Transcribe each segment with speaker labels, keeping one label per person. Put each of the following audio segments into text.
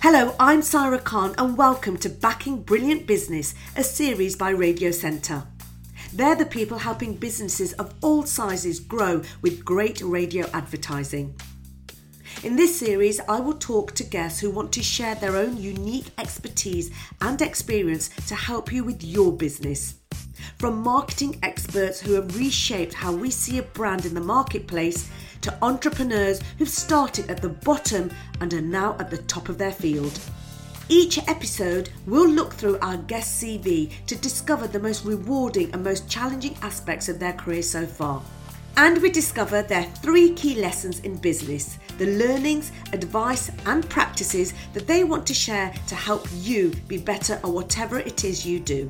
Speaker 1: Hello, I'm Saira Khan, and welcome to Backing Brilliant Business, a series by Radio Centre. They're the people helping businesses of all sizes grow with great radio advertising. In this series, I will talk to guests who want to share their own unique expertise and experience to help you with your business. From marketing experts who have reshaped how we see a brand in the marketplace to entrepreneurs who've started at the bottom and are now at the top of their field. Each episode, we'll look through our guest CV to discover the most rewarding and most challenging aspects of their career so far. And we discover their three key lessons in business the learnings, advice, and practices that they want to share to help you be better at whatever it is you do.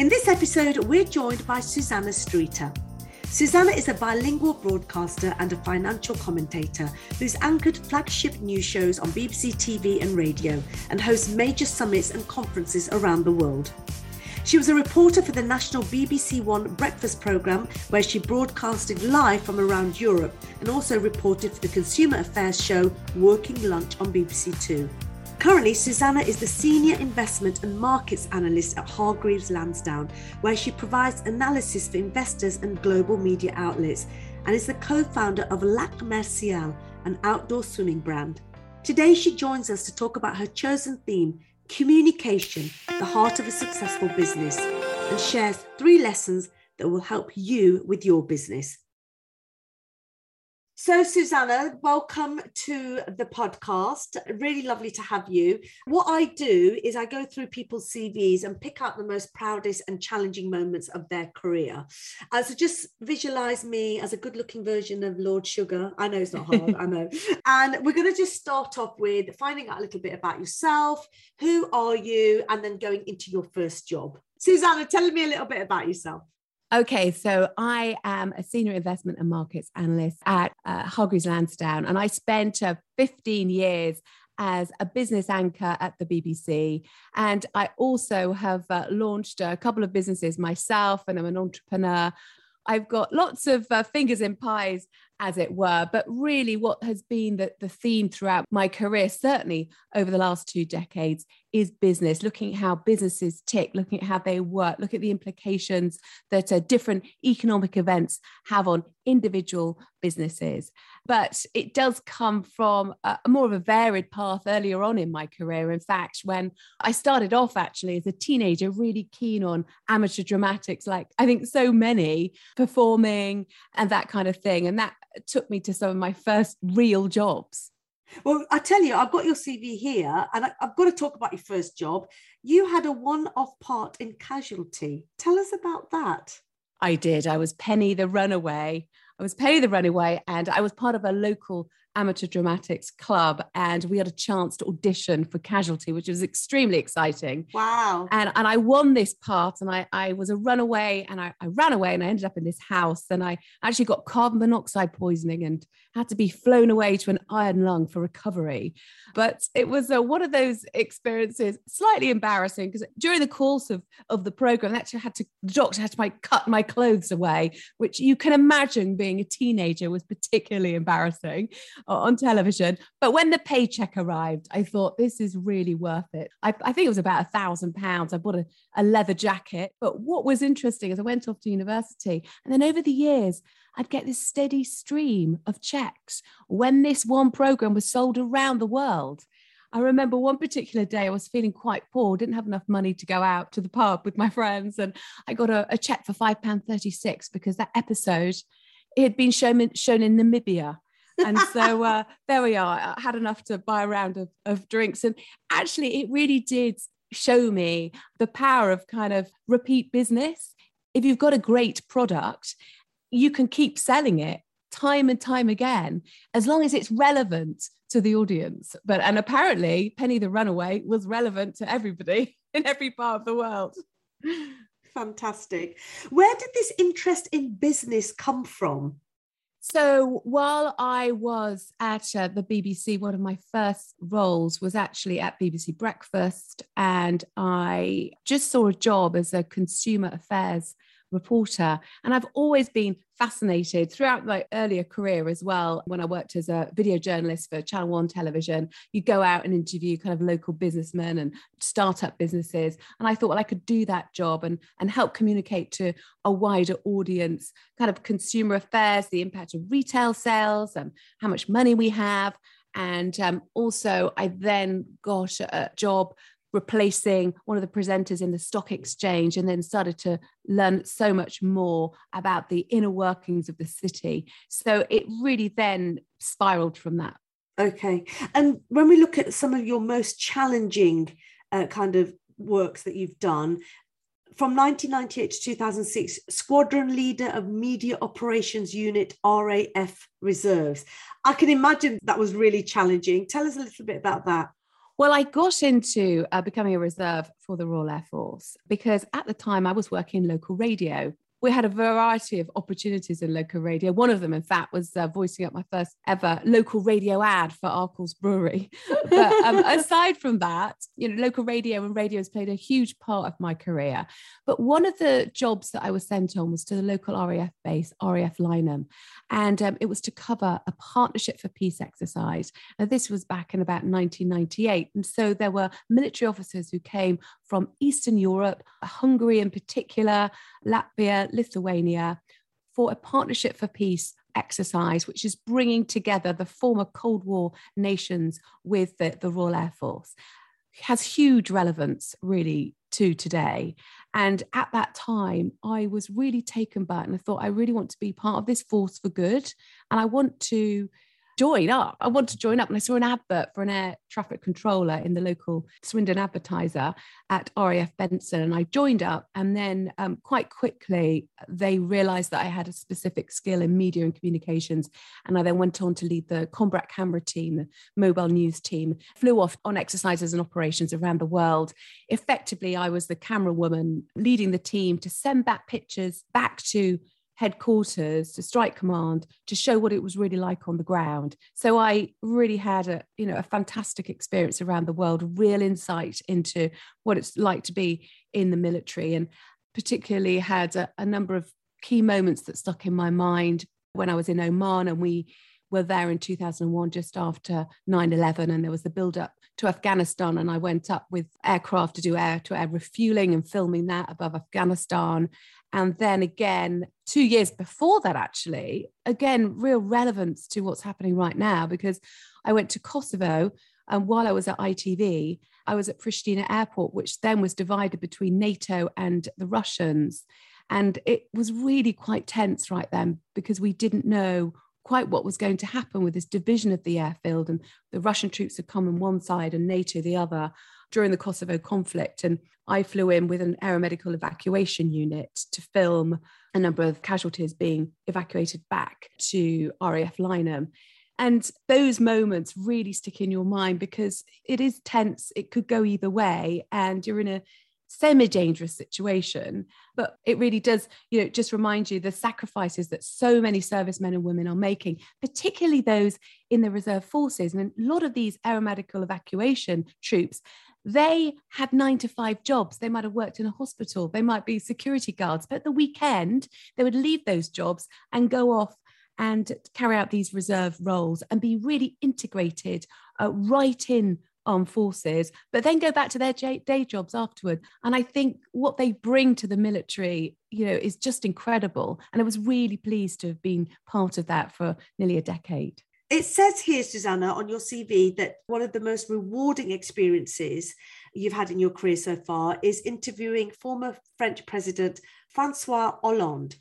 Speaker 1: In this episode, we're joined by Susannah Streeter. Susannah is a bilingual broadcaster and a financial commentator who's anchored flagship news shows on BBC TV and radio and hosts major summits and conferences around the world. She was a reporter for the national BBC One breakfast programme, where she broadcasted live from around Europe and also reported for the consumer affairs show Working Lunch on BBC Two. Currently, Susannah is the Senior Investment and Markets Analyst at Hargreaves Lansdown, where she provides analysis for investors and global media outlets, and is the co founder of Lac Martial, an outdoor swimming brand. Today, she joins us to talk about her chosen theme, communication, the heart of a successful business, and shares three lessons that will help you with your business. So, Susannah, welcome to the podcast. Really lovely to have you. What I do is I go through people's CVs and pick out the most proudest and challenging moments of their career. Uh, so, just visualize me as a good looking version of Lord Sugar. I know it's not hard, I know. And we're going to just start off with finding out a little bit about yourself. Who are you? And then going into your first job. Susannah, tell me a little bit about yourself.
Speaker 2: Okay, so I am a senior investment and markets analyst at uh, Hargreaves Lansdown, and I spent uh, 15 years as a business anchor at the BBC. And I also have uh, launched a couple of businesses myself, and I'm an entrepreneur. I've got lots of uh, fingers in pies, as it were. But really, what has been the, the theme throughout my career, certainly over the last two decades, is business, looking at how businesses tick, looking at how they work, look at the implications that uh, different economic events have on individual businesses. But it does come from a, more of a varied path earlier on in my career. In fact, when I started off actually as a teenager, really keen on amateur dramatics, like I think so many performing and that kind of thing. And that took me to some of my first real jobs.
Speaker 1: Well, I tell you, I've got your CV here and I, have got to talk about your first job. You had a one off part in Casualty. Tell us about that.
Speaker 2: I did. I was Penny the Runaway. I was Penny the Runaway, and I was part of a local amateur dramatics club and we had a chance to audition for casualty which was extremely exciting.
Speaker 1: Wow.
Speaker 2: And and i won this part and i i was a runaway and I, I ran away and i ended up in this house and i actually got carbon monoxide poisoning and had to be flown away to an iron lung for recovery. But it was a, one of those experiences slightly embarrassing because during the course of of the program actually had to the doctor had to like cut my clothes away which you can imagine being a teenager was particularly embarrassing on television. But when the paycheck arrived, I thought this is really worth it. I, I think it was about a thousand pounds. I bought a, a leather jacket. But what was interesting is I went off to university, and then over the years, I'd get this steady stream of checks when this one program was sold around the world. I remember one particular day I was feeling quite poor, didn't have enough money to go out to the pub with my friends, and I got a, a check for five pound thirty six because that episode it had been shown shown in Namibia and so uh, there we are. I had enough to buy a round of, of drinks. And actually, it really did show me the power of kind of repeat business. If you've got a great product, you can keep selling it time and time again as long as it's relevant to the audience. But and apparently, Penny the Runaway was relevant to everybody in every part of the world.
Speaker 1: Fantastic. Where did this interest in business come from?
Speaker 2: So while I was at uh, the BBC, one of my first roles was actually at BBC Breakfast, and I just saw a job as a consumer affairs reporter. And I've always been fascinated throughout my earlier career as well. When I worked as a video journalist for Channel One television, you go out and interview kind of local businessmen and startup businesses. And I thought, well, I could do that job and, and help communicate to a wider audience, kind of consumer affairs, the impact of retail sales, and how much money we have. And um, also, I then got a job replacing one of the presenters in the stock exchange and then started to learn so much more about the inner workings of the city. So it really then spiraled from that.
Speaker 1: Okay. And when we look at some of your most challenging uh, kind of works that you've done, from 1998 to 2006, squadron leader of Media Operations Unit RAF Reserves. I can imagine that was really challenging. Tell us a little bit about that.
Speaker 2: Well, I got into uh, becoming a reserve for the Royal Air Force because at the time I was working in local radio we had a variety of opportunities in local radio. One of them, in fact, was uh, voicing up my first ever local radio ad for Arkell's Brewery. but um, aside from that, you know, local radio and radio has played a huge part of my career. But one of the jobs that I was sent on was to the local RAF base, RAF Lyneham, and um, it was to cover a Partnership for Peace exercise. Now, this was back in about 1998, and so there were military officers who came from Eastern Europe, Hungary in particular, Latvia, Lithuania, for a Partnership for Peace exercise, which is bringing together the former Cold War nations with the, the Royal Air Force. It has huge relevance, really, to today. And at that time, I was really taken back and I thought, I really want to be part of this force for good. And I want to join up. I want to join up. And I saw an advert for an air traffic controller in the local Swindon advertiser at RAF Benson. And I joined up. And then um, quite quickly, they realized that I had a specific skill in media and communications. And I then went on to lead the Combat camera team, the mobile news team, flew off on exercises and operations around the world. Effectively, I was the camera woman leading the team to send back pictures back to headquarters to strike command to show what it was really like on the ground. So i really had a you know a fantastic experience around the world real insight into what it's like to be in the military and particularly had a, a number of key moments that stuck in my mind when i was in oman and we were there in 2001 just after 9-11 and there was the build up to afghanistan and i went up with aircraft to do air to air refueling and filming that above afghanistan and then again, two years before that, actually, again, real relevance to what's happening right now, because I went to Kosovo and while I was at ITV, I was at Pristina Airport, which then was divided between NATO and the Russians. And it was really quite tense right then because we didn't know quite what was going to happen with this division of the airfield. And the Russian troops had come on one side and NATO the other during the Kosovo conflict. And I flew in with an aeromedical evacuation unit to film a number of casualties being evacuated back to RAF Lyneham. And those moments really stick in your mind because it is tense. It could go either way. And you're in a semi-dangerous situation but it really does you know just remind you the sacrifices that so many servicemen and women are making particularly those in the reserve forces and a lot of these aeromedical evacuation troops they had nine to five jobs. They might have worked in a hospital, they might be security guards, but the weekend, they would leave those jobs and go off and carry out these reserve roles and be really integrated uh, right in armed forces, but then go back to their day jobs afterward. And I think what they bring to the military, you know, is just incredible. And I was really pleased to have been part of that for nearly a decade.
Speaker 1: It says here, Susannah, on your CV that one of the most rewarding experiences you've had in your career so far is interviewing former French President Francois Hollande.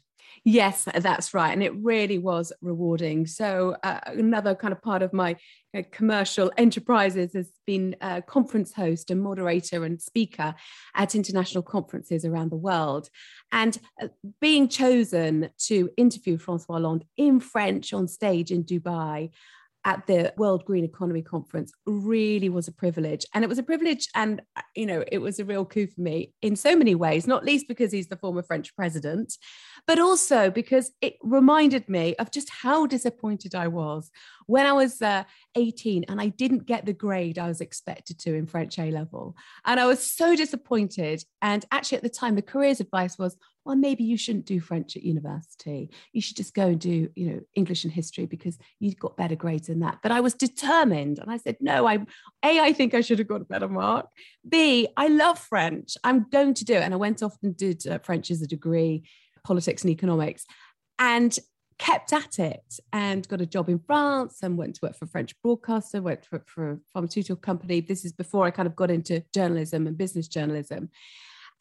Speaker 2: Yes, that's right. And it really was rewarding. So, uh, another kind of part of my uh, commercial enterprises has been a conference host and moderator and speaker at international conferences around the world. And uh, being chosen to interview Francois Hollande in French on stage in Dubai at the World Green Economy Conference really was a privilege. And it was a privilege and, you know, it was a real coup for me in so many ways, not least because he's the former French president, but also because it reminded me of just how disappointed I was when I was uh, 18 and I didn't get the grade I was expected to in French A level. And I was so disappointed. And actually, at the time, the careers advice was, well, maybe you shouldn't do French at university. You should just go and do, you know, English and history because you've got better grades than that. But I was determined. And I said, no, I, A, I think I should have got a better mark. B, I love French. I'm going to do it. And I went off and did uh, French as a degree politics and economics, and kept at it and got a job in France and went to work for a French broadcaster, worked for, for a pharmaceutical company. This is before I kind of got into journalism and business journalism.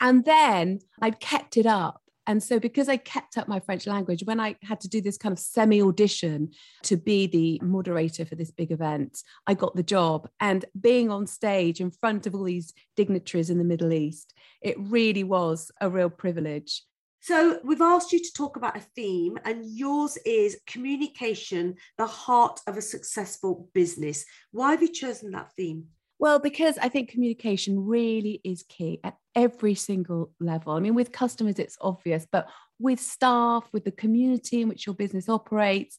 Speaker 2: And then I'd kept it up. And so, because I kept up my French language, when I had to do this kind of semi audition to be the moderator for this big event, I got the job. And being on stage in front of all these dignitaries in the Middle East, it really was a real privilege.
Speaker 1: So, we've asked you to talk about a theme, and yours is communication, the heart of a successful business. Why have you chosen that theme?
Speaker 2: Well, because I think communication really is key at every single level. I mean, with customers, it's obvious, but with staff, with the community in which your business operates,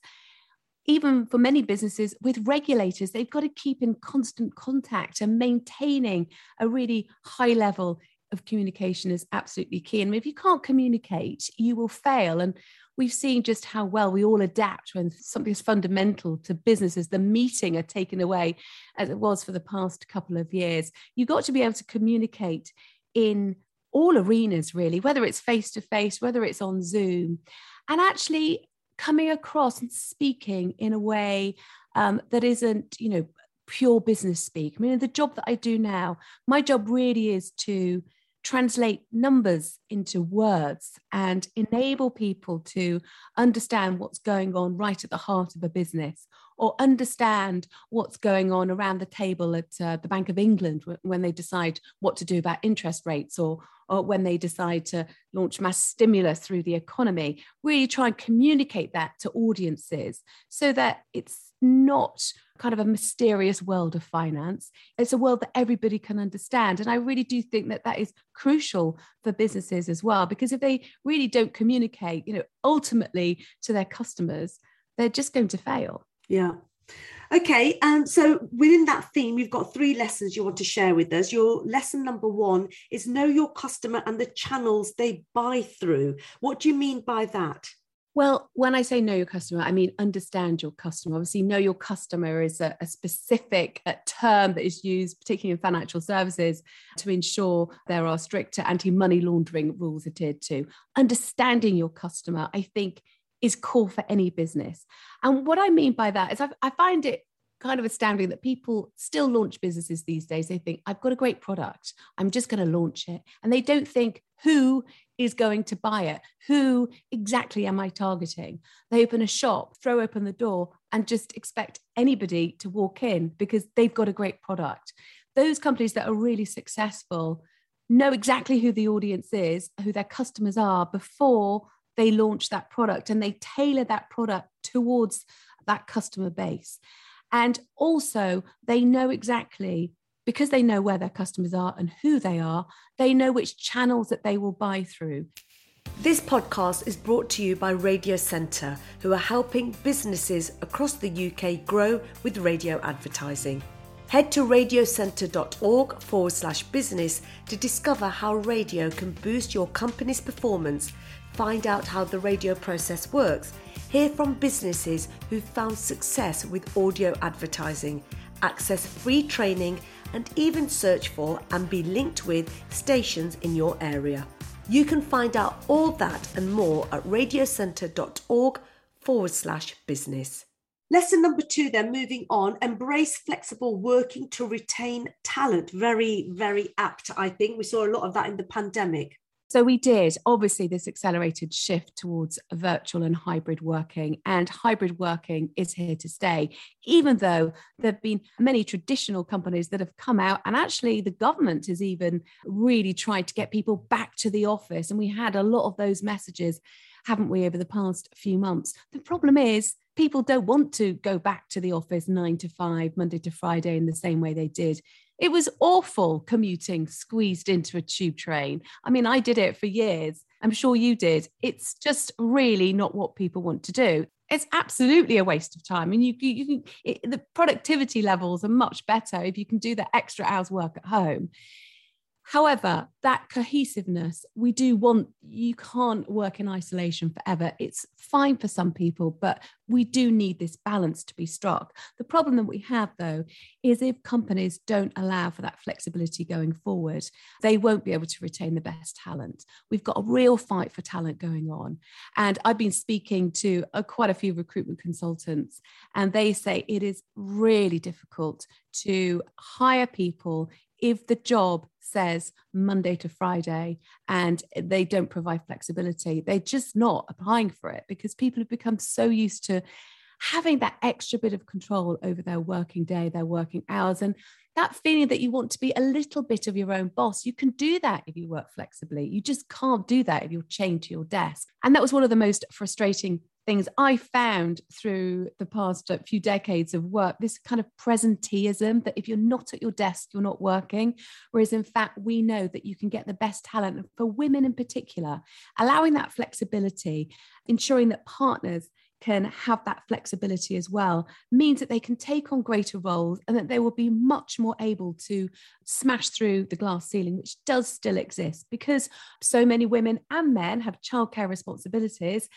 Speaker 2: even for many businesses with regulators, they've got to keep in constant contact and maintaining a really high level of communication is absolutely key. And if you can't communicate, you will fail. And we've seen just how well we all adapt when something fundamental to businesses. The meeting are taken away as it was for the past couple of years. You've got to be able to communicate in all arenas, really, whether it's face to face, whether it's on Zoom, and actually coming across and speaking in a way um, that isn't, you know, pure business speak. I mean, the job that I do now, my job really is to translate numbers into words and enable people to understand what's going on right at the heart of a business or understand what's going on around the table at uh, the Bank of England when they decide what to do about interest rates or, or when they decide to launch mass stimulus through the economy. Really try and communicate that to audiences so that it's not kind of a mysterious world of finance. It's a world that everybody can understand. And I really do think that that is crucial for businesses as well, because if they really don't communicate, you know, ultimately to their customers, they're just going to fail.
Speaker 1: Yeah. Okay, and um, so within that theme, you've got three lessons you want to share with us. Your lesson number one is know your customer and the channels they buy through. What do you mean by that?
Speaker 2: Well, when I say know your customer, I mean understand your customer. Obviously, know your customer is a, a specific a term that is used, particularly in financial services, to ensure there are stricter anti money laundering rules adhered to. Understanding your customer, I think, is core for any business. And what I mean by that is I, I find it kind of astounding that people still launch businesses these days. They think, I've got a great product, I'm just going to launch it. And they don't think, who is going to buy it? Who exactly am I targeting? They open a shop, throw open the door, and just expect anybody to walk in because they've got a great product. Those companies that are really successful know exactly who the audience is, who their customers are before they launch that product and they tailor that product towards that customer base. And also, they know exactly because they know where their customers are and who they are, they know which channels that they will buy through.
Speaker 1: This podcast is brought to you by Radio Centre, who are helping businesses across the UK grow with radio advertising. Head to radiocentre.org forward slash business to discover how radio can boost your company's performance find out how the radio process works, hear from businesses who've found success with audio advertising, access free training, and even search for and be linked with stations in your area. You can find out all that and more at radiocentre.org forward slash business. Lesson number two, then moving on, embrace flexible working to retain talent. Very, very apt, I think. We saw a lot of that in the pandemic.
Speaker 2: So we did obviously this accelerated shift towards virtual and hybrid working, and hybrid working is here to stay, even though there have been many traditional companies that have come out, and actually the government has even really tried to get people back to the office. And we had a lot of those messages, haven't we, over the past few months? The problem is, people don't want to go back to the office nine to five, Monday to Friday, in the same way they did It was awful commuting squeezed into a tube train. I mean, I did it for years. I'm sure you did. It's just really not what people want to do. It's absolutely a waste of time. And you, you, you can, it, the productivity levels are much better if you can do the extra hours work at home. However, that cohesiveness, we do want, you can't work in isolation forever. It's fine for some people, but we do need this balance to be struck. The problem that we have, though, is if companies don't allow for that flexibility going forward, they won't be able to retain the best talent. We've got a real fight for talent going on. And I've been speaking to uh, quite a few recruitment consultants, and they say it is really difficult to hire people if the job says Monday to Friday and they don't provide flexibility, they're just not applying for it because people have become so used to having that extra bit of control over their working day, their working hours. And that feeling that you want to be a little bit of your own boss, you can do that if you work flexibly. You just can't do that if you're chained to your desk. And that was one of the most frustrating things I found through the past uh, few decades of work this kind of presenteeism that if you're not at your desk, you're not working. Whereas, in fact, we know that you can get the best talent for women in particular, allowing that flexibility, ensuring that partners can have that flexibility as well means that they can take on greater roles and that they will be much more able to smash through the glass ceiling, which does still exist because so many women and men have childcare responsibilities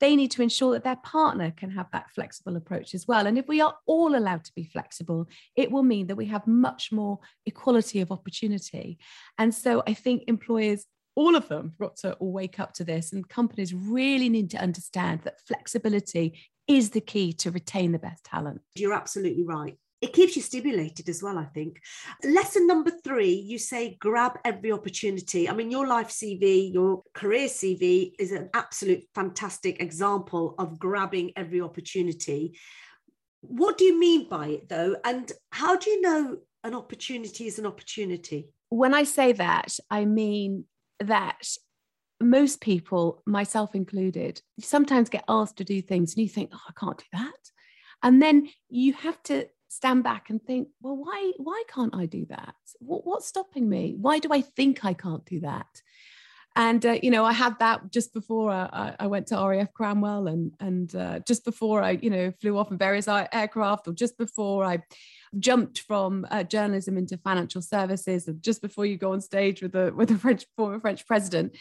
Speaker 2: they need to ensure that their partner can have that flexible approach as well. And if we are all allowed to be flexible, it will mean that we have much more equality of opportunity. And so I think employers, all of them, got to wake up to this, and companies really need to understand that flexibility is the key to retain the best talent.
Speaker 1: You're absolutely right it keeps you stimulated as well, I think. Lesson number three, you say grab every opportunity. I mean, your life CV, your career CV is an absolute fantastic example of grabbing every opportunity. What do you mean by it, though? And how do you know an opportunity is an opportunity?
Speaker 2: When I say that, I mean that most people, myself included, sometimes get asked to do things and you think, oh, I can't do that. And then you have to stand back and think, well, why why can't I do that? What, what's stopping me? Why do I think I can't do that? And uh, you know, I had that just before I, I went to RAF Cranwell, and and uh, just before I you know flew off in various aircraft, or just before I jumped from uh, journalism into financial services, and just before you go on stage with the with a French former French president,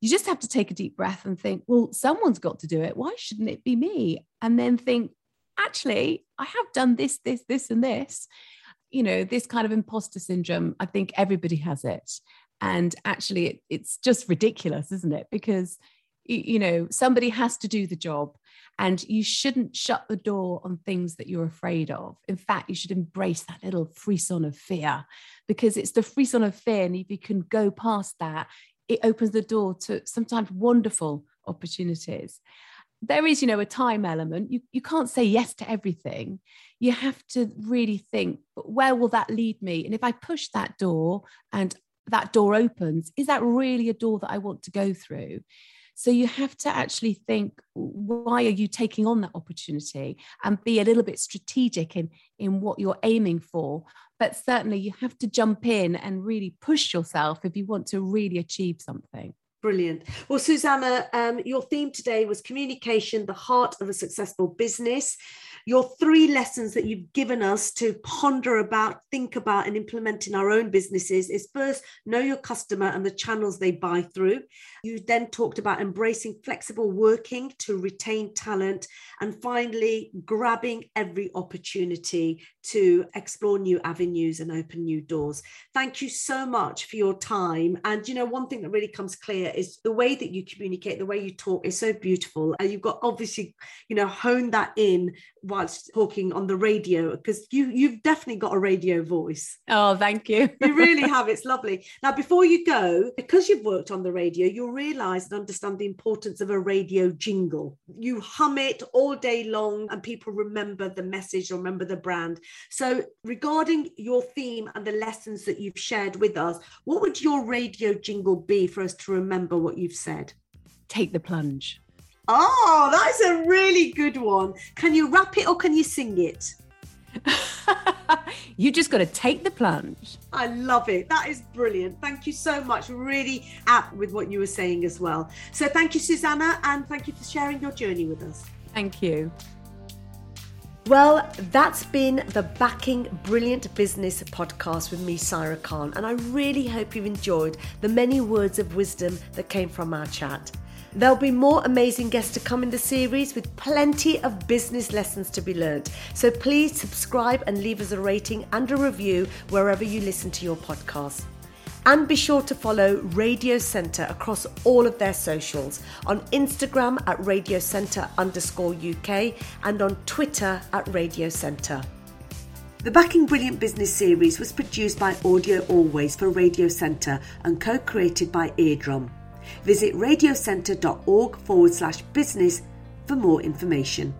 Speaker 2: you just have to take a deep breath and think, well, someone's got to do it. Why shouldn't it be me? And then think, actually, I have done this, this, this, and this. You know, this kind of imposter syndrome, I think everybody has it. And actually, it, it's just ridiculous, isn't it? Because, you know, somebody has to do the job and you shouldn't shut the door on things that you're afraid of. In fact, you should embrace that little frisson of fear because it's the frisson of fear. And if you can go past that, it opens the door to sometimes wonderful opportunities there is, you know, a time element. You, you can't say yes to everything. You have to really think, but where will that lead me? And if I push that door and that door opens, is that really a door that I want to go through? So you have to actually think, why are you taking on that opportunity and be a little bit strategic in, in what you're aiming for. But certainly you have to jump in and really push yourself if you want to really achieve something.
Speaker 1: Brilliant. Well, Susannah, um, your theme today was communication, the heart of a successful business. Your three lessons that you've given us to ponder about, think about, and implement in our own businesses is first, know your customer and the channels they buy through. You then talked about embracing flexible working to retain talent. And finally, grabbing every opportunity to explore new avenues and open new doors. Thank you so much for your time. And, you know, one thing that really comes clear is the way that you communicate, the way you talk is so beautiful. And you've got obviously, you know, honed that in whilst talking on the radio because you, you've definitely got a radio voice.
Speaker 2: Oh, thank you.
Speaker 1: you really have. It's lovely. Now, before you go, because you've worked on the radio, you'll realize and understand the importance of a radio jingle. You hum it all day long and people remember the message or remember the brand. So, regarding your theme and the lessons that you've shared with us, what would your radio jingle be for us to remember what you've said?
Speaker 2: Take the plunge.
Speaker 1: Oh, that's a really good one. Can you rap it or can you sing it?
Speaker 2: you just got to take the plunge.
Speaker 1: I love it. That is brilliant. Thank you so much. Really apt with what you were saying as well. So thank you, Susannah, and thank you for sharing your journey with us.
Speaker 2: Thank you.
Speaker 1: Well, that's been the Backing Brilliant Business podcast with me, Saira Khan, and I really hope you've enjoyed the many words of wisdom that came from our chat. There'll be more amazing guests to come in the series with plenty of business lessons to be learned. So please subscribe and leave us a rating and a review wherever you listen to your podcast. And be sure to follow Radio Centre across all of their socials on Instagram at Radio Centre underscore UK and on Twitter at Radio Centre. The Backing Brilliant Business series was produced by Audio Always for Radio Centre and co created by Eardrum. Visit radiocentre.org forward slash business for more information.